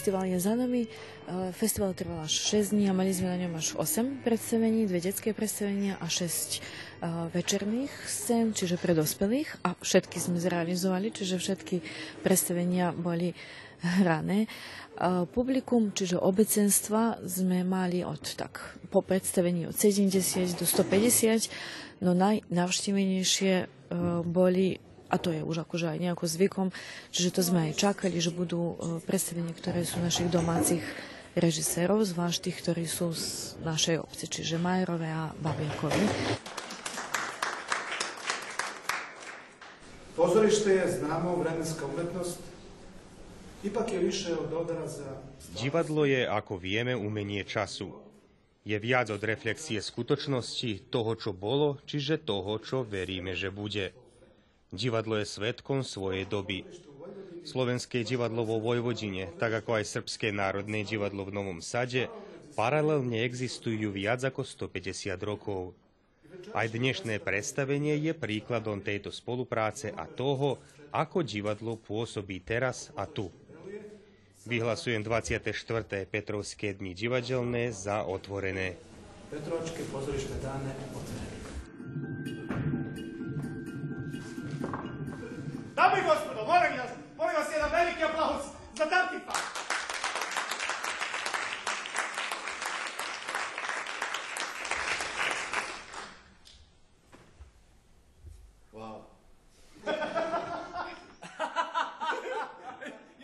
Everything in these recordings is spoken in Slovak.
festival je za nami. Festival trval až 6 dní a mali sme na ňom až 8 predstavení, dve detské predstavenia a 6 večerných scén, čiže pre dospelých a všetky sme zrealizovali, čiže všetky predstavenia boli hrané. Publikum, čiže obecenstva sme mali od tak po predstavení od 70 do 150, no najnavštívenejšie boli a to je už akože aj nejako zvykom, čiže to sme aj čakali, že budú predstavenia, ktoré sú našich domácich režisérov, zvlášť tých, ktorí sú z našej obce, čiže Majerové a Babiakovi. Pozorište je známou vremenská umetnosť, ipak je vyššie od odraza. Divadlo je, ako vieme, umenie času. Je viac od reflexie skutočnosti, toho, čo bolo, čiže toho, čo veríme, že bude. Divadlo je svetkom svojej doby. Slovenské divadlo vo Vojvodine, tak ako aj Srbské národné divadlo v Novom Sade, paralelne existujú viac ako 150 rokov. Aj dnešné predstavenie je príkladom tejto spolupráce a toho, ako divadlo pôsobí teraz a tu. Vyhlasujem 24. Petrovské dni divadelné za otvorené. Petrovačke pozorište dáne otvorené. Dame i gospodo, molim vas, molim vas jedan veliki aplauz za.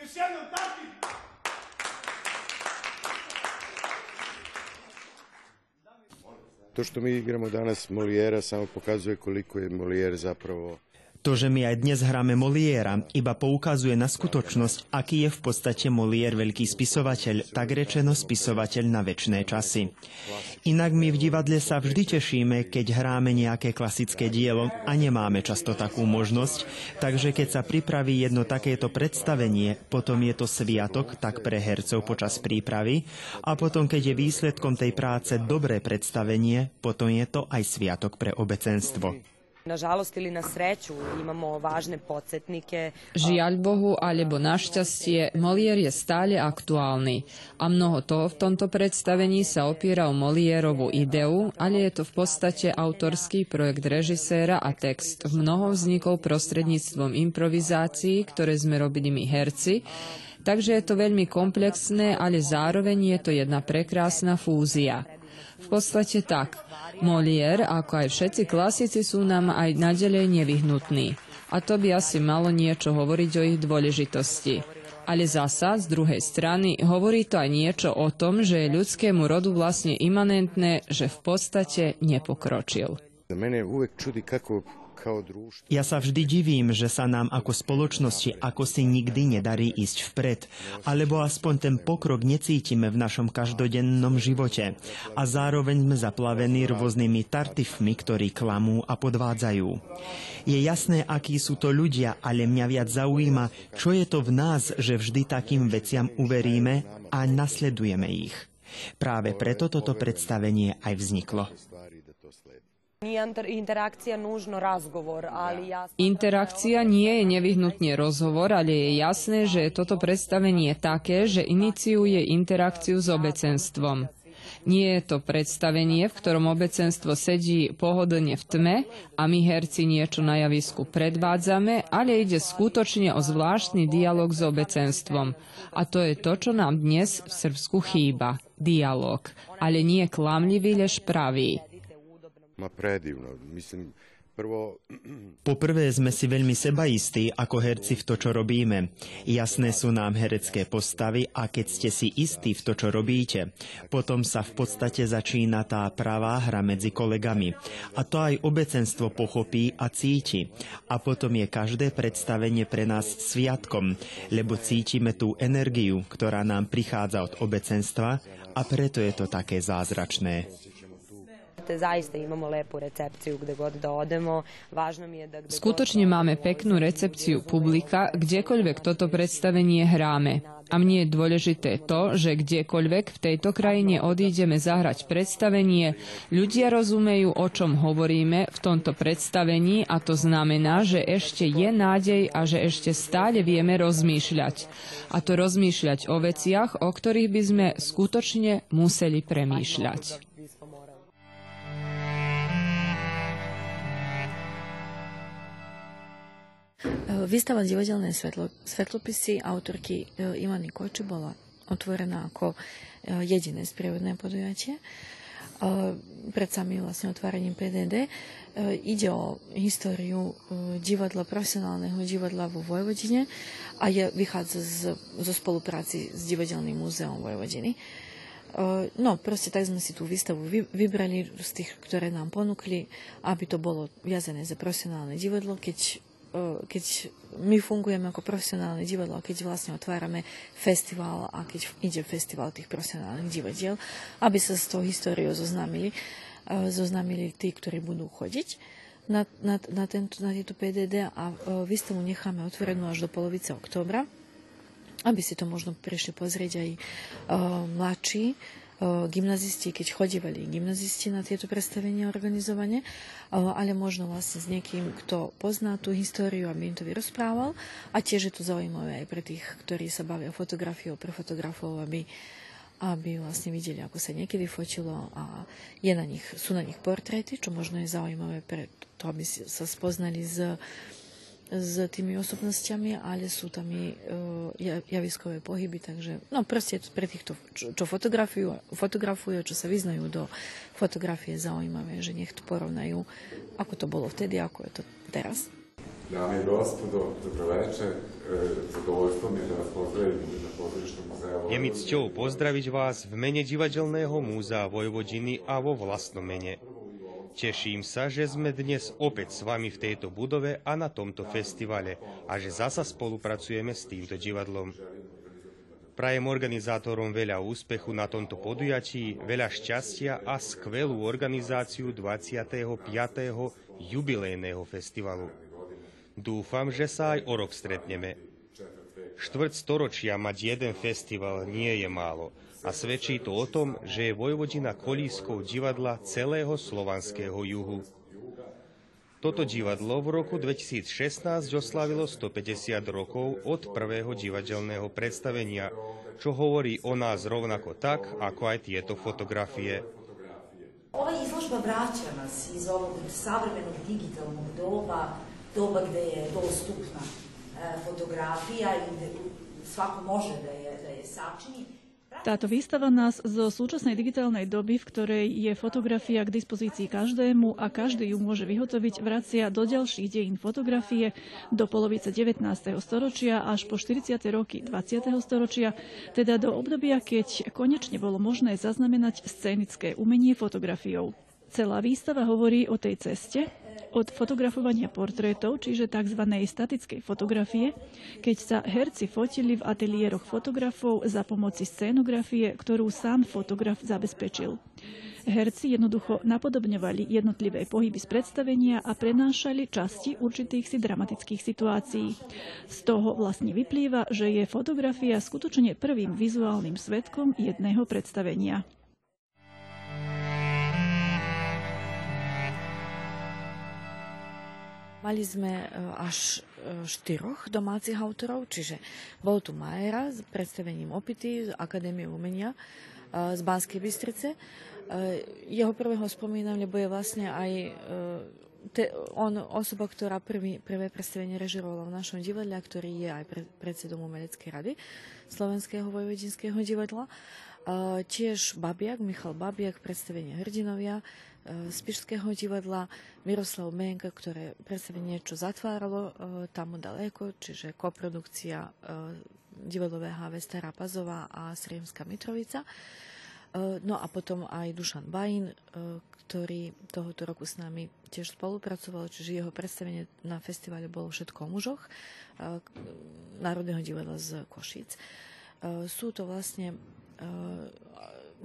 Još jednom Dantif. To što mi igramo danas Molijera samo pokazuje koliko je Molijer zapravo To, že my aj dnes hráme Moliera, iba poukazuje na skutočnosť, aký je v podstate Molier veľký spisovateľ, tak rečeno spisovateľ na väčšie časy. Inak my v divadle sa vždy tešíme, keď hráme nejaké klasické dielo a nemáme často takú možnosť, takže keď sa pripraví jedno takéto predstavenie, potom je to sviatok tak pre hercov počas prípravy a potom, keď je výsledkom tej práce dobré predstavenie, potom je to aj sviatok pre obecenstvo. Nažalost ili na sreću imamo važne podsjetnike. Žiaľ Bohu alebo našťastie, Molier je stále aktuálny a mnoho toho v tomto predstavení sa opiera o Molierovú ideu, ale je to v podstate autorský projekt režiséra a text. V mnohom vznikol prostredníctvom improvizácií, ktoré sme robili my herci, takže je to veľmi komplexné, ale zároveň je to jedna prekrásna fúzia. V podstate tak. Molière, ako aj všetci klasici, sú nám aj naďalej nevyhnutní. A to by asi malo niečo hovoriť o ich dôležitosti. Ale zasa, z druhej strany, hovorí to aj niečo o tom, že je ľudskému rodu vlastne imanentné, že v podstate nepokročil. Mene uvek čudi kako Ja sa vždy divím, že sa nám ako spoločnosti ako si nikdy nedarí ísť vpred, alebo aspoň ten pokrok necítime v našom každodennom živote. A zároveň sme zaplavení rôznymi tartifmi, ktorí klamú a podvádzajú. Je jasné, akí sú to ľudia, ale mňa viac zaujíma, čo je to v nás, že vždy takým veciam uveríme a nasledujeme ich. Práve preto toto predstavenie aj vzniklo. stvari da to sledi. Nije inter- interakcija nužno razgovor, ali ja... Interakcia nie je nevyhnutne rozhovor, ale je jasné, že toto predstavenie také, že iniciuje interakciu s obecenstvom. Nie je to predstavenie, v ktorom obecenstvo sedí pohodlne v tme a my herci niečo na javisku predvádzame, ale ide skutočne o zvláštny dialog s obecenstvom. A to je to, čo nám dnes v Srbsku chýba. Dialog. Ale nie klamlivý, lež pravý. Ma predivno. Mislim, prvo, Poprvé sme si veľmi sebaistí ako herci v to, čo robíme. Jasné sú nám herecké postavy a keď ste si istí v to, čo robíte, potom sa v podstate začína tá pravá hra medzi kolegami. A to aj obecenstvo pochopí a cíti. A potom je každé predstavenie pre nás sviatkom, lebo cítime tú energiu, ktorá nám prichádza od obecenstva a preto je to také zázračné. Posete, zaista imamo lepu recepciju gde god da odemo. Važno mi je da... Skutočne máme peknú recepciu publika, kdekoľvek toto predstavenie hráme. A mne je dôležité to, že kdekoľvek v tejto krajine odídeme zahrať predstavenie, ľudia rozumejú, o čom hovoríme v tomto predstavení a to znamená, že ešte je nádej a že ešte stále vieme rozmýšľať. A to rozmýšľať o veciach, o ktorých by sme skutočne museli premýšľať. Výstava divadelné svetlo, svetlopisy autorky e, Ivany Koči bola otvorená ako e, jediné sprievodné podujatie. Pred samým vlastne otváraním PDD ide o históriu divadla, profesionálneho divadla vo Vojvodine a je, vychádza z, zo spolupráci s Divadelným múzeom Vojvodiny. No, proste tak sme si tú výstavu vybrali z tých, ktoré nám ponúkli, aby to bolo viazané za profesionálne divadlo, keď keď my fungujeme ako profesionálne divadlo, keď vlastne otvárame festival a keď ide festival tých profesionálnych divadiel, aby sa s tou históriou zoznámili, zoznámili tí, ktorí budú chodiť na, na, na, tento, na tieto PDD a výstavu necháme otvorenú až do polovice októbra, aby si to možno prišli pozrieť aj mladší, gymnazisti, keď chodívali gymnazisti na tieto predstavenia organizovane, ale možno vlastne s niekým, kto pozná tú históriu, aby im to vyrozprával. A tiež je to zaujímavé aj pre tých, ktorí sa bavia fotografiou, pre fotografov, aby, aby vlastne videli, ako sa niekedy fotilo a je na nich, sú na nich portréty, čo možno je zaujímavé pre to, aby sa spoznali s s tými osobnostiami, ale sú tam i uh, javiskové pohyby, takže no proste pre týchto, čo, čo fotografujú, fotografujú, čo sa vyznajú do fotografie zaujímavé, že nech to porovnajú, ako to bolo vtedy, ako je to teraz. Dame i gospodo, dobroveče. Zadovoljstvo mi je da vas pozdravim na pozorišnom muzeu. Je mi cťou pozdraviť vás v mene Divadelného múzea Vojvodiny a vo vlastnom mene. Teším sa, že sme dnes opäť s vami v tejto budove a na tomto festivale a že zasa spolupracujeme s týmto divadlom. Prajem organizátorom veľa úspechu na tomto podujatí, veľa šťastia a skvelú organizáciu 25. jubilejného festivalu. Dúfam, že sa aj o rok stretneme. Štvrť storočia mať jeden festival nie je málo a svedčí to o tom, že je Vojvodina kolískou divadla celého slovanského juhu. Toto divadlo v roku 2016 oslavilo 150 rokov od prvého divadelného predstavenia, čo hovorí o nás rovnako tak, ako aj tieto fotografie. Ova izložba vraća nas iz ovog savremenog digitalnog doba, doba gde je dostupna fotografija i gde svako može da je sačini. Táto výstava nás zo súčasnej digitálnej doby, v ktorej je fotografia k dispozícii každému a každý ju môže vyhotoviť, vracia do ďalších dejín fotografie do polovice 19. storočia až po 40. roky 20. storočia, teda do obdobia, keď konečne bolo možné zaznamenať scénické umenie fotografiou. Celá výstava hovorí o tej ceste, od fotografovania portrétov, čiže tzv. statickej fotografie, keď sa herci fotili v ateliéroch fotografov za pomoci scénografie, ktorú sám fotograf zabezpečil. Herci jednoducho napodobňovali jednotlivé pohyby z predstavenia a prenášali časti určitých si dramatických situácií. Z toho vlastne vyplýva, že je fotografia skutočne prvým vizuálnym svetkom jedného predstavenia. Mali sme až štyroch domácich autorov, čiže bol tu Majera s predstavením Opity z Akadémie umenia z Banskej Bystrice. Jeho prvého spomínam, lebo je vlastne aj te, on osoba, ktorá prvý, prvé predstavenie režirovala v našom divadle, ktorý je aj pre, predsedom Umeleckej rady Slovenského vojvodinského divadla. Tiež Babiak, Michal Babiak, predstavenie Hrdinovia, z Pišského divadla, Miroslav Menka, ktoré predstavenie niečo zatváralo tam daleko, čiže koprodukcia divadlové HV Stará Pazová a Sriemská Mitrovica. No a potom aj Dušan Bajín, ktorý tohoto roku s nami tiež spolupracoval, čiže jeho predstavenie na festivale bolo všetko o mužoch Národného divadla z Košíc. Sú to vlastne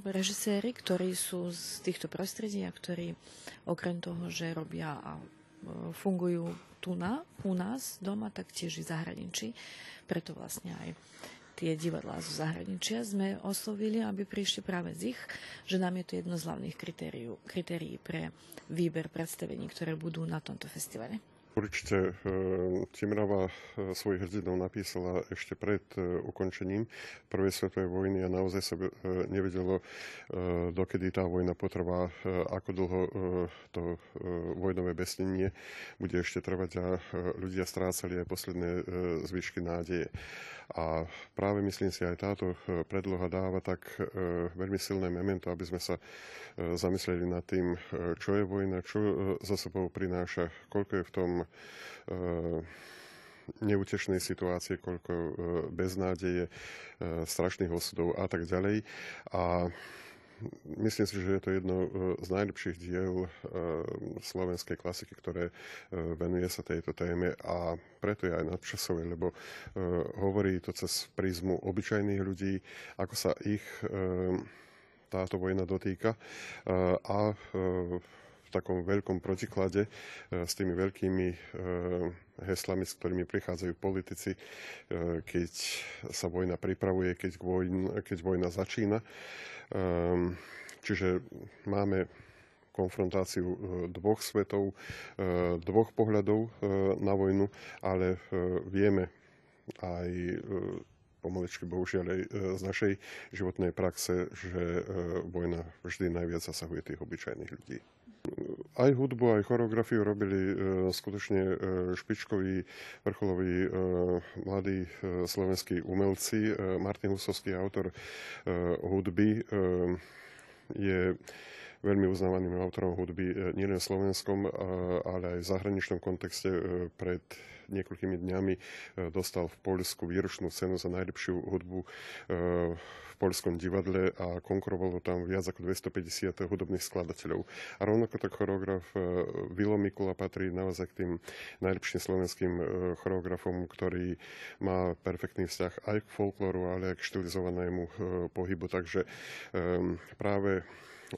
režiséri, ktorí sú z týchto prostredí a ktorí okrem toho, že robia a e, fungujú tu na, u nás doma, tak tiež i zahraničí. Preto vlastne aj tie divadlá zo zahraničia sme oslovili, aby prišli práve z ich, že nám je to jedno z hlavných kritérií, kritérií pre výber predstavení, ktoré budú na tomto festivale. Určite Timrava svojich hrdinov napísala ešte pred ukončením prvej svetovej vojny a naozaj sa nevedelo, dokedy tá vojna potrvá, ako dlho to vojnové besnenie bude ešte trvať a ľudia strácali aj posledné zvyšky nádeje. A práve myslím si, aj táto predloha dáva tak veľmi silné memento, aby sme sa zamysleli nad tým, čo je vojna, čo za sebou prináša, koľko je v tom neutešnej situácie, koľko beznádeje, strašných osudov a tak ďalej. A myslím si, že je to jedno z najlepších diel slovenskej klasiky, ktoré venuje sa tejto téme a preto je aj nadčasové, lebo hovorí to cez prízmu obyčajných ľudí, ako sa ich táto vojna dotýka a takom veľkom protiklade s tými veľkými heslami, s ktorými prichádzajú politici, keď sa vojna pripravuje, keď vojna, keď vojna začína. Čiže máme konfrontáciu dvoch svetov, dvoch pohľadov na vojnu, ale vieme aj pomaličky bohužiaľ aj z našej životnej praxe, že vojna vždy najviac zasahuje tých obyčajných ľudí. Aj hudbu, aj choreografiu robili skutočne špičkoví, vrcholoví mladí slovenskí umelci. Martin Husovský, autor hudby, je veľmi uznávaným autorom hudby nielen v slovenskom, ale aj v zahraničnom kontexte. Pred niekoľkými dňami dostal v Poľsku výročnú cenu za najlepšiu hudbu v Poľskom divadle a konkurovalo tam viac ako 250 hudobných skladateľov. A rovnako tak choreograf Vilo Mikula patrí naozaj k tým najlepším slovenským choreografom, ktorý má perfektný vzťah aj k folklóru, ale aj k štilizovanému pohybu. Takže práve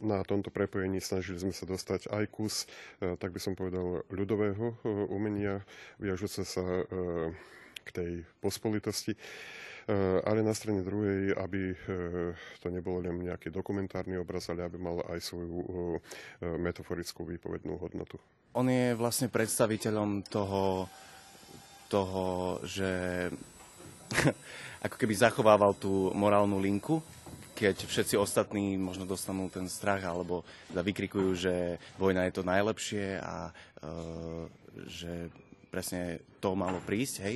na tomto prepojení snažili sme sa dostať aj kus, tak by som povedal, ľudového umenia, viažúce sa k tej pospolitosti ale na strane druhej, aby to nebolo len nejaký dokumentárny obraz, ale aby mal aj svoju metaforickú výpovednú hodnotu. On je vlastne predstaviteľom toho, toho že ako keby zachovával tú morálnu linku keď všetci ostatní možno dostanú ten strach alebo teda vykrikujú, že vojna je to najlepšie a e, že presne to malo prísť, hej,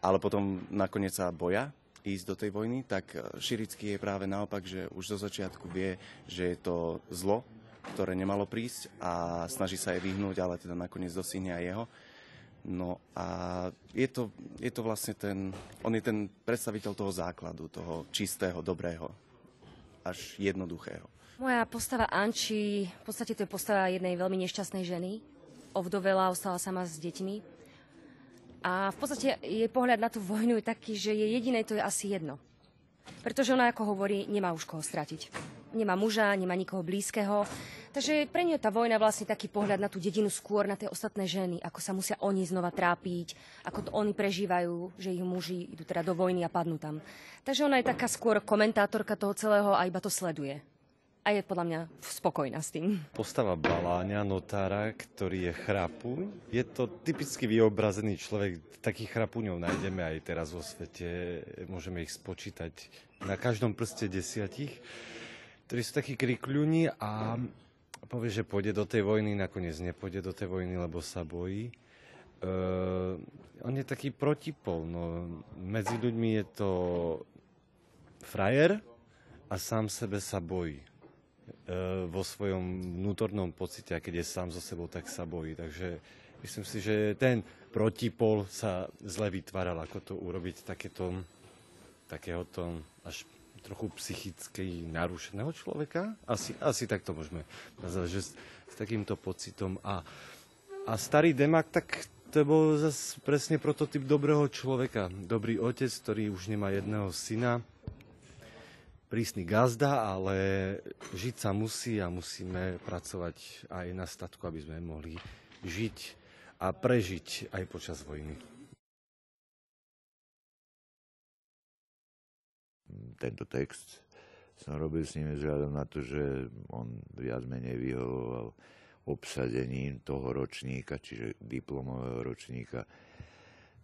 ale potom nakoniec sa boja ísť do tej vojny, tak Širický je práve naopak, že už zo začiatku vie, že je to zlo, ktoré nemalo prísť a snaží sa aj vyhnúť, ale teda nakoniec dosíhne aj jeho. No a je to, je to vlastne ten, on je ten predstaviteľ toho základu, toho čistého, dobrého až jednoduchého. Moja postava Anči, v podstate to je postava jednej veľmi nešťastnej ženy. Ovdovela, ostala sama s deťmi. A v podstate jej pohľad na tú vojnu je taký, že je jediné to je asi jedno. Pretože ona, ako hovorí, nemá už koho stratiť. Nemá muža, nemá nikoho blízkeho. Takže pre ňu je tá vojna vlastne taký pohľad na tú dedinu skôr, na tie ostatné ženy, ako sa musia oni znova trápiť, ako to oni prežívajú, že ich muži idú teda do vojny a padnú tam. Takže ona je taká skôr komentátorka toho celého a iba to sleduje. A je podľa mňa spokojná s tým. Postava Baláňa, notára, ktorý je chrapuň. Je to typicky vyobrazený človek. Takých chrapuňov nájdeme aj teraz vo svete. Môžeme ich spočítať na každom prste desiatich, ktorí sú takí krikľuni a povie, že pôjde do tej vojny, nakoniec nepôjde do tej vojny, lebo sa bojí. Uh, on je taký protipol. No, medzi ľuďmi je to frajer a sám sebe sa bojí. Uh, vo svojom vnútornom pocite, a keď je sám so sebou, tak sa bojí. Takže myslím si, že ten protipol sa zle vytváral, ako to urobiť takéto, takéhoto až trochu psychicky narušeného človeka. Asi, asi tak to môžeme nazvať, že s, s takýmto pocitom. A, a starý Demak, tak to bol zase presne prototyp dobrého človeka. Dobrý otec, ktorý už nemá jedného syna. prísny gazda, ale žiť sa musí a musíme pracovať aj na statku, aby sme mohli žiť a prežiť aj počas vojny. Tento text som robil s ním vzhľadom na to, že on viac menej vyhovoval obsadením toho ročníka, čiže diplomového ročníka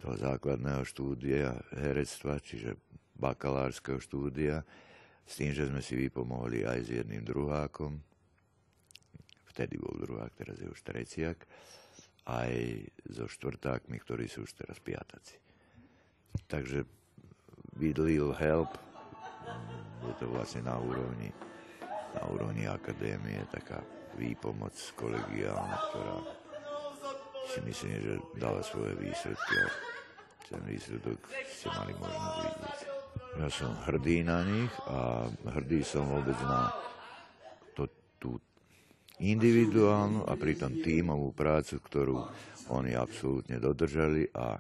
toho základného štúdia herectva, čiže bakalárskeho štúdia, s tým, že sme si vypomohli aj s jedným druhákom, vtedy bol druhák, teraz je už treciak, aj so štvrtákmi, ktorí sú už teraz piataci. Takže little help je to vlastne na úrovni, na úrovni akadémie taká výpomoc kolegiálna, ktorá si myslím, že dala svoje výsledky a ten výsledok ste mali možnosť vidieť. Ja som hrdý na nich a hrdý som vôbec na to, tú individuálnu a pritom tímovú prácu, ktorú oni absolútne dodržali a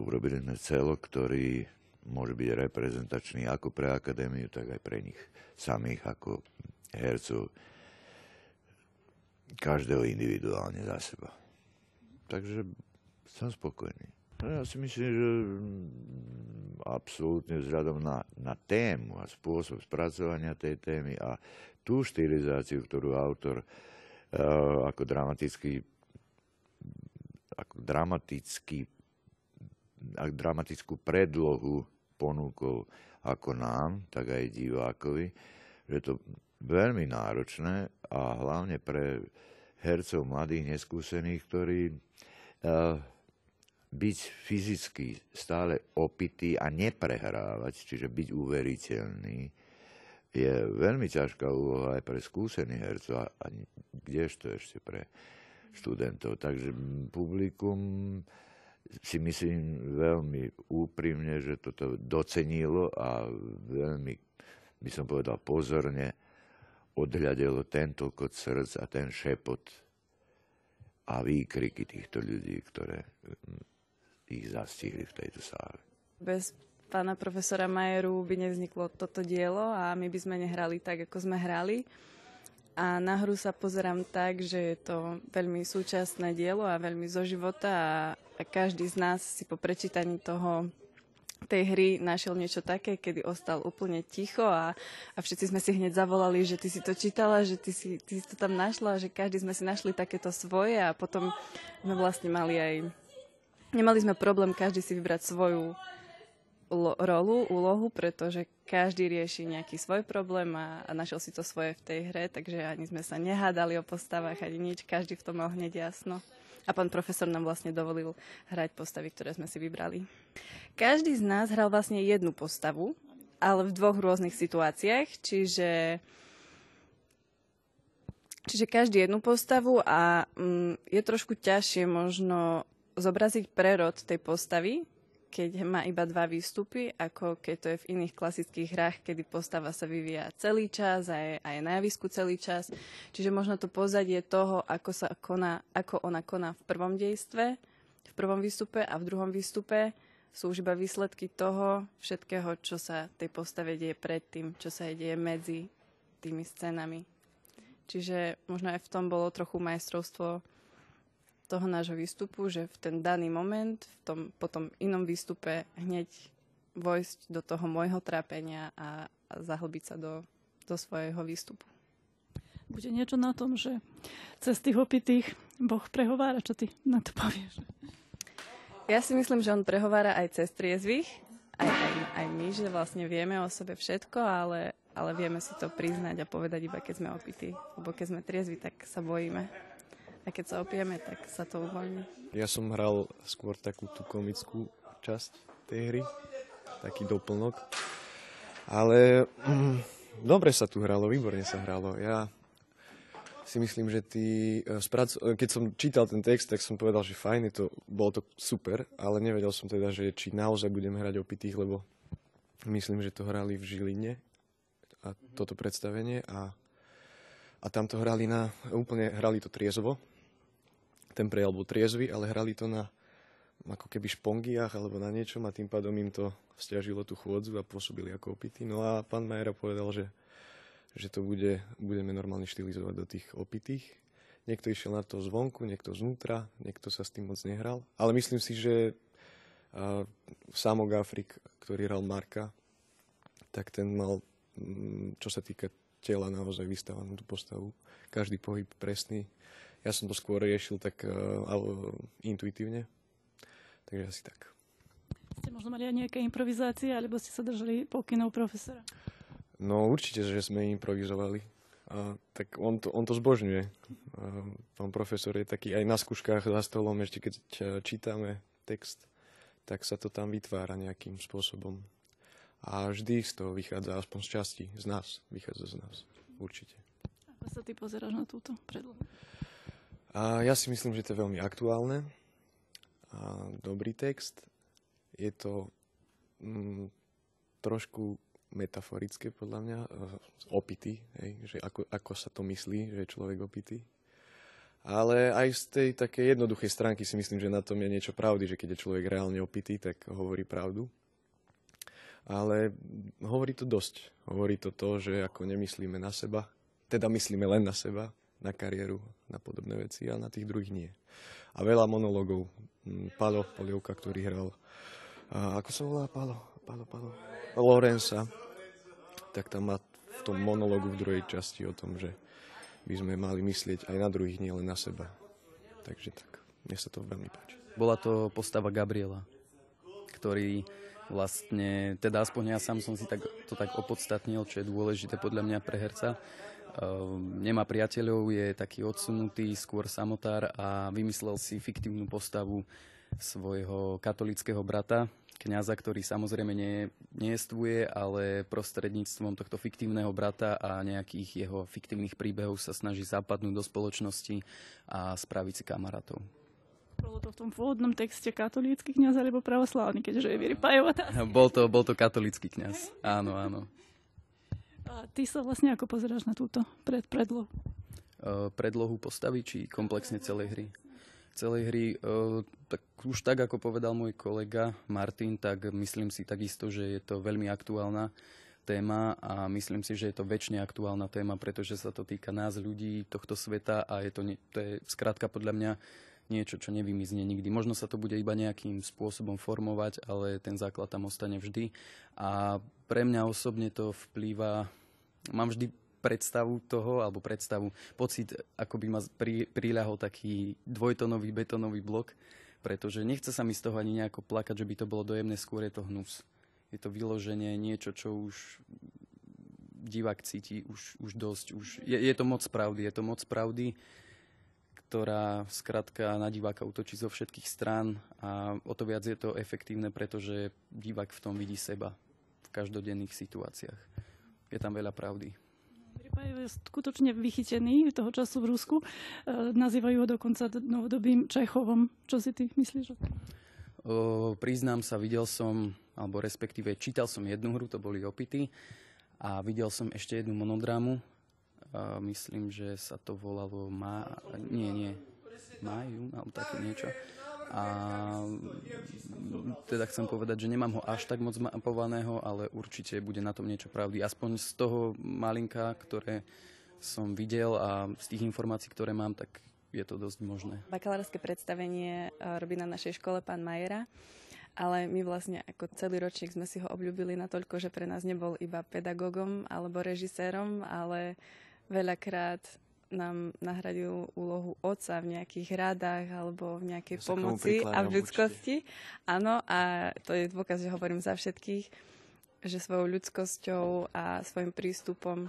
urobili sme celok, ktorý môže byť reprezentačný ako pre akadémiu, tak aj pre nich samých ako hercov, každého individuálne za seba. Takže som spokojný. No ja si myslím, že absolútne vzhľadom na, na tému a spôsob spracovania tej témy a tú štilizáciu, ktorú autor uh, ako dramatický ako dramatický dramatickú predlohu ponúkol ako nám, tak aj divákovi, že to veľmi náročné a hlavne pre hercov mladých, neskúsených, ktorí uh, byť fyzicky stále opitý a neprehrávať, čiže byť uveriteľný, je veľmi ťažká úloha aj pre skúsených hercov a kdežto ešte pre študentov. Takže publikum si myslím veľmi úprimne, že toto docenilo a veľmi, by som povedal, pozorne odhľadelo tento kod srdc a ten šepot a výkriky týchto ľudí, ktoré mm, ich zastihli v tejto sále. Bez pána profesora Majeru by nevzniklo toto dielo a my by sme nehrali tak, ako sme hrali. A na hru sa pozerám tak, že je to veľmi súčasné dielo a veľmi zo života a, a každý z nás si po prečítaní toho tej hry našiel niečo také, kedy ostal úplne ticho a, a všetci sme si hneď zavolali, že ty si to čítala, že ty si, ty si to tam našla, že každý sme si našli takéto svoje a potom sme vlastne mali aj... Nemali sme problém každý si vybrať svoju rolu, úlohu, pretože každý rieši nejaký svoj problém a, a našiel si to svoje v tej hre, takže ani sme sa nehádali o postavách, ani nič, každý v tom mal hneď jasno. A pán profesor nám vlastne dovolil hrať postavy, ktoré sme si vybrali. Každý z nás hral vlastne jednu postavu, ale v dvoch rôznych situáciách, čiže Čiže každý jednu postavu a mm, je trošku ťažšie možno zobraziť prerod tej postavy, keď má iba dva výstupy, ako keď to je v iných klasických hrách, kedy postava sa vyvíja celý čas a je, a na javisku celý čas. Čiže možno to pozadie toho, ako, sa koná, ako ona koná v prvom dejstve, v prvom výstupe a v druhom výstupe, sú už iba výsledky toho všetkého, čo sa tej postave deje predtým, čo sa deje medzi tými scénami. Čiže možno aj v tom bolo trochu majstrovstvo toho nášho výstupu, že v ten daný moment, v tom potom inom výstupe hneď vojsť do toho môjho trápenia a, a zahlbiť sa do, do svojho výstupu. Bude niečo na tom, že cez tých opitých Boh prehovára, čo ty na to povieš? Ja si myslím, že on prehovára aj cez triezvých, aj, aj, aj my, že vlastne vieme o sebe všetko, ale, ale vieme si to priznať a povedať iba keď sme opití. Lebo keď sme triezvi, tak sa bojíme a keď sa opijeme, tak sa to uvoľní. Ja som hral skôr takú tú komickú časť tej hry, taký doplnok. Ale mm, dobre sa tu hralo, výborne sa hralo. Ja si myslím, že ty, e, e, keď som čítal ten text, tak som povedal, že fajn, je to, bolo to super, ale nevedel som teda, že či naozaj budem hrať opitých, lebo myslím, že to hrali v Žiline a toto predstavenie a, a tam to hrali na, úplne hrali to triezvo ten prejal bol triezvy, ale hrali to na ako keby špongiách alebo na niečom a tým pádom im to stiažilo tú chôdzu a pôsobili ako opity. No a pán Majera povedal, že, že to bude, budeme normálne štilizovať do tých opitých. Niekto išiel na to zvonku, niekto znútra, niekto sa s tým moc nehral. Ale myslím si, že uh, Samok Afrik, ktorý hral Marka, tak ten mal, čo sa týka tela, naozaj vystávanú tú postavu. Každý pohyb presný. Ja som to skôr riešil tak uh, intuitívne. Takže asi tak. Ste možno mali aj nejaké improvizácie, alebo ste sa držali pokynov profesora? No určite, že sme improvizovali. A, tak on to, on to zbožňuje. A, pán profesor je taký aj na skúškach za stolom, ešte keď čítame text, tak sa to tam vytvára nejakým spôsobom. A vždy z toho vychádza, aspoň z časti, z nás, vychádza z nás. Určite. Ako sa ty pozeráš na túto predlohu? A ja si myslím, že to je veľmi aktuálne a dobrý text. Je to mm, trošku metaforické podľa mňa, e, opity, hej, že ako, ako sa to myslí, že je človek opitý. Ale aj z tej také jednoduchej stránky si myslím, že na tom je niečo pravdy, že keď je človek reálne opitý, tak hovorí pravdu. Ale hovorí to dosť. Hovorí to to, že ako nemyslíme na seba, teda myslíme len na seba, na kariéru, na podobné veci a na tých druhých nie. A veľa monologov. Mm, Palo Polievka, ktorý hral. A ako sa volá Palo? Palo, Palo. Lorenza, tak tam má v tom monologu v druhej časti o tom, že by sme mali myslieť aj na druhých, nielen na seba. Takže tak, mne sa to veľmi páči. Bola to postava Gabriela, ktorý vlastne, teda aspoň ja sám som si tak, to tak opodstatnil, čo je dôležité podľa mňa pre herca. Uh, nemá priateľov, je taký odsunutý, skôr samotár a vymyslel si fiktívnu postavu svojho katolického brata, kňaza, ktorý samozrejme nie, nejestvuje, ale prostredníctvom tohto fiktívneho brata a nejakých jeho fiktívnych príbehov sa snaží zapadnúť do spoločnosti a spraviť si kamarátov. Bolo to v tom pôvodnom texte katolícky kňaz alebo pravoslávny, keďže je Vyripajová Bol to, bol to katolícky kňaz, áno, áno. A ty sa vlastne ako pozeráš na túto pred, predlohu? Uh, predlohu postavy či komplexne celej hry? celej hry, e, tak už tak, ako povedal môj kolega Martin, tak myslím si takisto, že je to veľmi aktuálna téma a myslím si, že je to väčšine aktuálna téma, pretože sa to týka nás, ľudí, tohto sveta a je to, to je skrátka podľa mňa niečo, čo nevymizne nikdy. Možno sa to bude iba nejakým spôsobom formovať, ale ten základ tam ostane vždy. A pre mňa osobne to vplýva, mám vždy predstavu toho, alebo predstavu, pocit, ako by ma pri, priľahol taký dvojtonový betonový blok, pretože nechce sa mi z toho ani nejako plakať, že by to bolo dojemné, skôr je to hnus. Je to vyloženie niečo, čo už divák cíti už, už dosť. Už, je, je to moc pravdy, je to moc pravdy, ktorá skrátka na diváka útočí zo všetkých strán a o to viac je to efektívne, pretože divák v tom vidí seba v každodenných situáciách. Je tam veľa pravdy. Je skutočne vychytený toho času v Rusku. E, nazývajú ho dokonca novodobým Čechovom. Čo si ty myslíš? O, priznám sa, videl som, alebo respektíve čítal som jednu hru, to boli Opity, a videl som ešte jednu monodrámu. Myslím, že sa to volalo Ma... Nie, nie. Maju, alebo také niečo. A teda chcem povedať, že nemám ho až tak moc mapovaného, ale určite bude na tom niečo pravdy. Aspoň z toho malinka, ktoré som videl a z tých informácií, ktoré mám, tak je to dosť možné. Bakalárske predstavenie e, robí na našej škole pán Majera, ale my vlastne ako celý ročník sme si ho obľúbili natoľko, že pre nás nebol iba pedagógom alebo režisérom, ale veľakrát nám nahradil úlohu otca v nejakých rádach alebo v nejakej ja pomoci a v ľudskosti. Určite. Áno, a to je dôkaz, že hovorím za všetkých, že svojou ľudskosťou a svojim prístupom,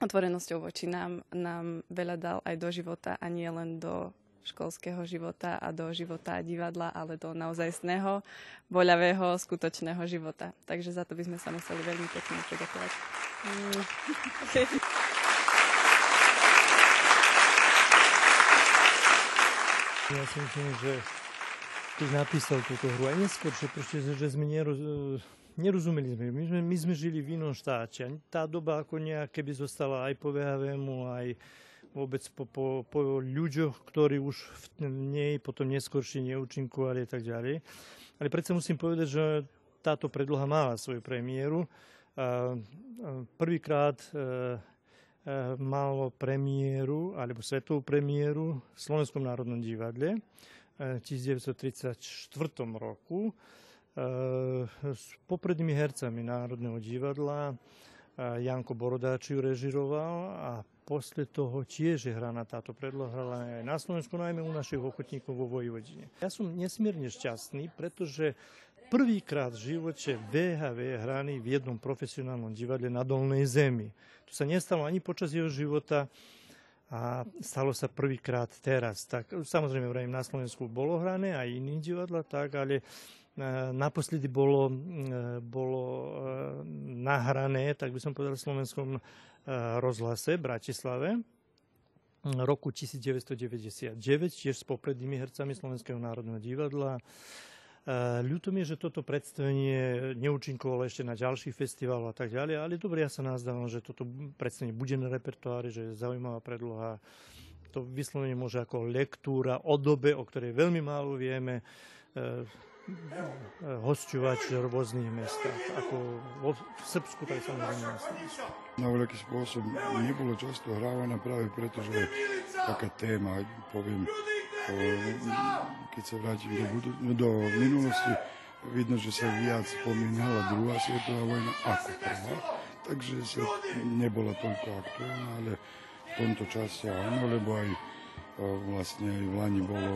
otvorenosťou voči nám, nám veľa dal aj do života a nie len do školského života a do života divadla, ale do naozajstného, voľavého, skutočného života. Takže za to by sme sa museli veľmi pekne poďakovať. Mm. Ja si myslím, že keď napísal túto hru, aj neskôr, že, proste, že sme neroz, nerozumeli sme. My, sme. my sme žili v inom štáte. Tá doba ako nejak keby zostala aj po VHVmu, aj vôbec po, po, po ľuďoch, ktorí už v nej potom neskôršie neúčinkovali a tak ďalej. Ale predsa musím povedať, že táto predloha mala svoju premiéru. Prvýkrát malo premiéru, alebo svetovú premiéru v Slovenskom národnom divadle v 1934 roku s poprednými hercami Národného divadla. Janko Borodáč ju režiroval a posle toho tiež je hraná táto predloha, aj na Slovensku, najmä u našich ochotníkov vo Vojvodine. Ja som nesmierne šťastný, pretože prvýkrát v živote VHV hraný v jednom profesionálnom divadle na Dolnej zemi. To sa nestalo ani počas jeho života a stalo sa prvýkrát teraz. Tak, samozrejme, vrajím, na Slovensku bolo hrané aj iný divadla, tak, ale E, naposledy bolo, e, bolo e, nahrané, tak by som povedal, v slovenskom rozhlase Bratislave roku 1999, tiež s poprednými hercami Slovenského národného divadla. Ľúto mi, že toto predstavenie neúčinkovalo ešte na ďalší festival a tak ďalej, ale dobre, ja sa nazdávam, že toto predstavenie bude na repertoári, že je zaujímavá predloha. To vyslovene môže ako lektúra o dobe, o ktorej veľmi málo vieme, hosťovať v rôznych mestách, ako vo Srbsku, tak samozrejme Na veľký spôsob nebolo často hrávaná práve preto, že taká téma, poviem, keď sa vrátim do, budu- do minulosti, vidno, že sa viac spomínala druhá svetová vojna ako prvá, takže sa nebola toľko aktuálna, ale v tomto čase áno, lebo aj vlastne aj v Lani bolo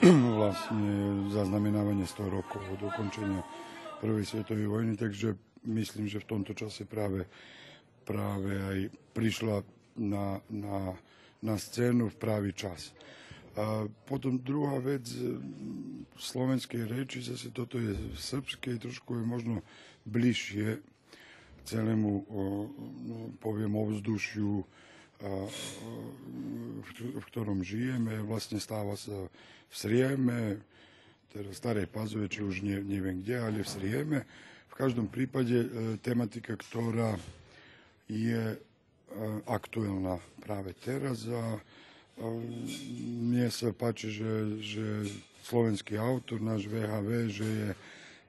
vlastne zaznamenávanie 100 rokov od ukončenia Prvej svetovej vojny, takže myslím, že v tomto čase práve, práve aj prišla na, na, na scénu v pravý čas. A potom druhá vec, v slovenskej reči, zase toto je v srbskej, trošku je možno bližšie celému, no, poviem, ovzdušiu, v ktorom žijeme, vlastne stáva sa v Srieme, teda starej Pazove, či už ne, neviem kde, ale v Srieme. V každom prípade e, tematika, ktorá je e, aktuálna práve teraz a e, mne sa páči, že, že slovenský autor, náš VHV, že je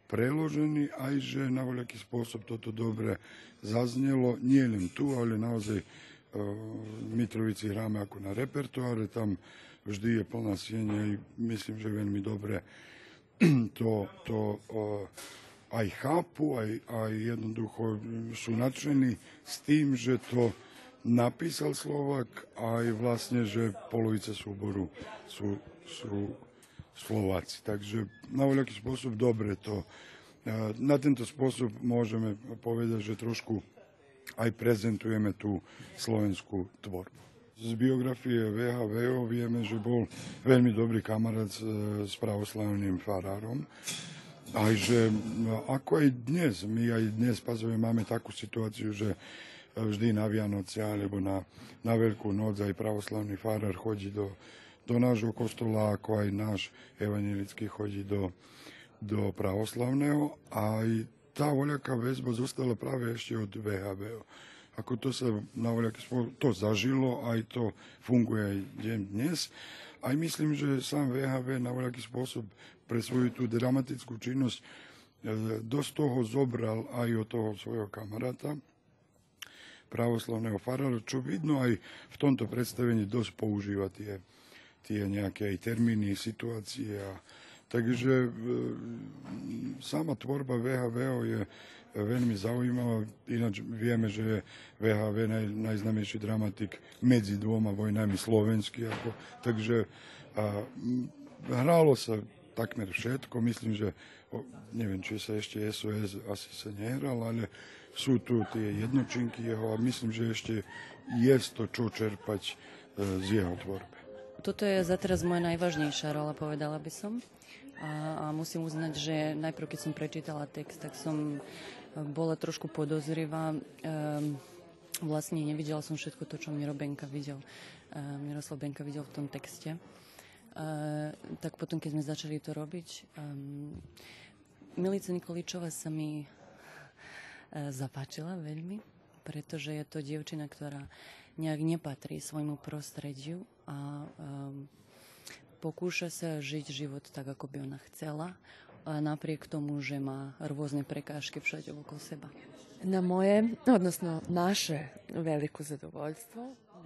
preložený, aj že na voľaký spôsob toto dobre zaznelo, nie len tu, ale naozaj v Mitrovici hráme ako na repertoáre, tam vždy je plná sieň, myslím, že veľmi dobre to, to aj chápu, aj, aj jednoducho sú nadšení s tým, že to napísal Slovak, aj vlastne, že polovica súboru sú, sú Slováci. Takže na voľaký spôsob dobre to. Na tento spôsob môžeme povedať, že trošku aj prezentujeme tú slovenskú tvorbu. Z biografie VHV vieme, že bol veľmi dobrý kamarát s, s pravoslavným farárom. Aj že no, ako aj dnes, my aj dnes pazove máme takú situáciu, že vždy na Vianoce alebo na, na Veľkú noc aj pravoslavný farár chodí do, do nášho kostola, ako aj náš evanilický chodí do, do pravoslavného. Aj tá voľaká väzba zostala práve ešte od VHB. Ako to sa na spôsob, to zažilo, aj to funguje aj deň dnes. Aj myslím, že sám VHV na voľaký spôsob pre svoju tú dramatickú činnosť e, dosť toho zobral aj od toho svojho kamaráta, pravoslavného farára, čo vidno aj v tomto predstavení dosť používa tie, tie nejaké aj termíny, situácie a, Takže e, sama tvorba VHV je veľmi zaujímavá. Ináč vieme, že je VHV naj, najznamejší dramatik medzi dvoma vojnami slovenský. Ako, takže a, hrálo sa takmer všetko. Myslím, že o, neviem, či sa ešte SOS asi sa nehral, ale sú tu tie jednočinky jeho a myslím, že ešte je to čo čerpať e, z jeho tvorbe. Toto je za teraz moja najvážnejšia rola, povedala by som. A, a musím uznať, že najprv, keď som prečítala text, tak som e, bola trošku podozrivá. Um, vlastne nevidela som všetko to, čo Miro Benka videl. Uh, Miroslav Benka videl v tom texte. Uh, tak potom, keď sme začali to robiť, um, Milica Nikoličová sa mi zapáčila veľmi, pretože je to dievčina, ktorá nejak nepatrí svojmu prostrediu a um, pokúša sa žiť život tak, ako by ona chcela, napriek tomu, že má rôzne prekážky všade okolo seba. Na moje, odnosno naše veliko zadovoljstvo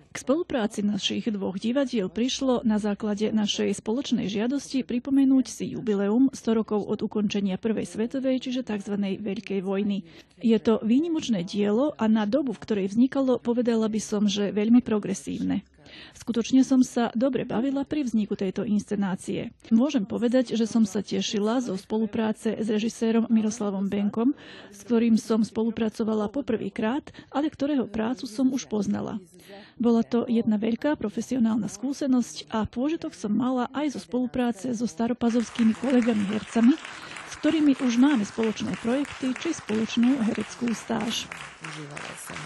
k spolupráci našich dvoch divadiel prišlo na základe našej spoločnej žiadosti pripomenúť si jubileum 100 rokov od ukončenia Prvej svetovej, čiže tzv. Veľkej vojny. Je to výnimočné dielo a na dobu, v ktorej vznikalo, povedala by som, že veľmi progresívne. Skutočne som sa dobre bavila pri vzniku tejto inscenácie. Môžem povedať, že som sa tešila zo spolupráce s režisérom Miroslavom Benkom, s ktorým som spolupracovala poprvýkrát, ale ktorého prácu som už poznala. Bola to jedna veľká profesionálna skúsenosť a pôžitok som mala aj zo spolupráce so staropazovskými kolegami hercami, s ktorými už máme spoločné projekty či spoločnú hereckú stáž. Uživala som.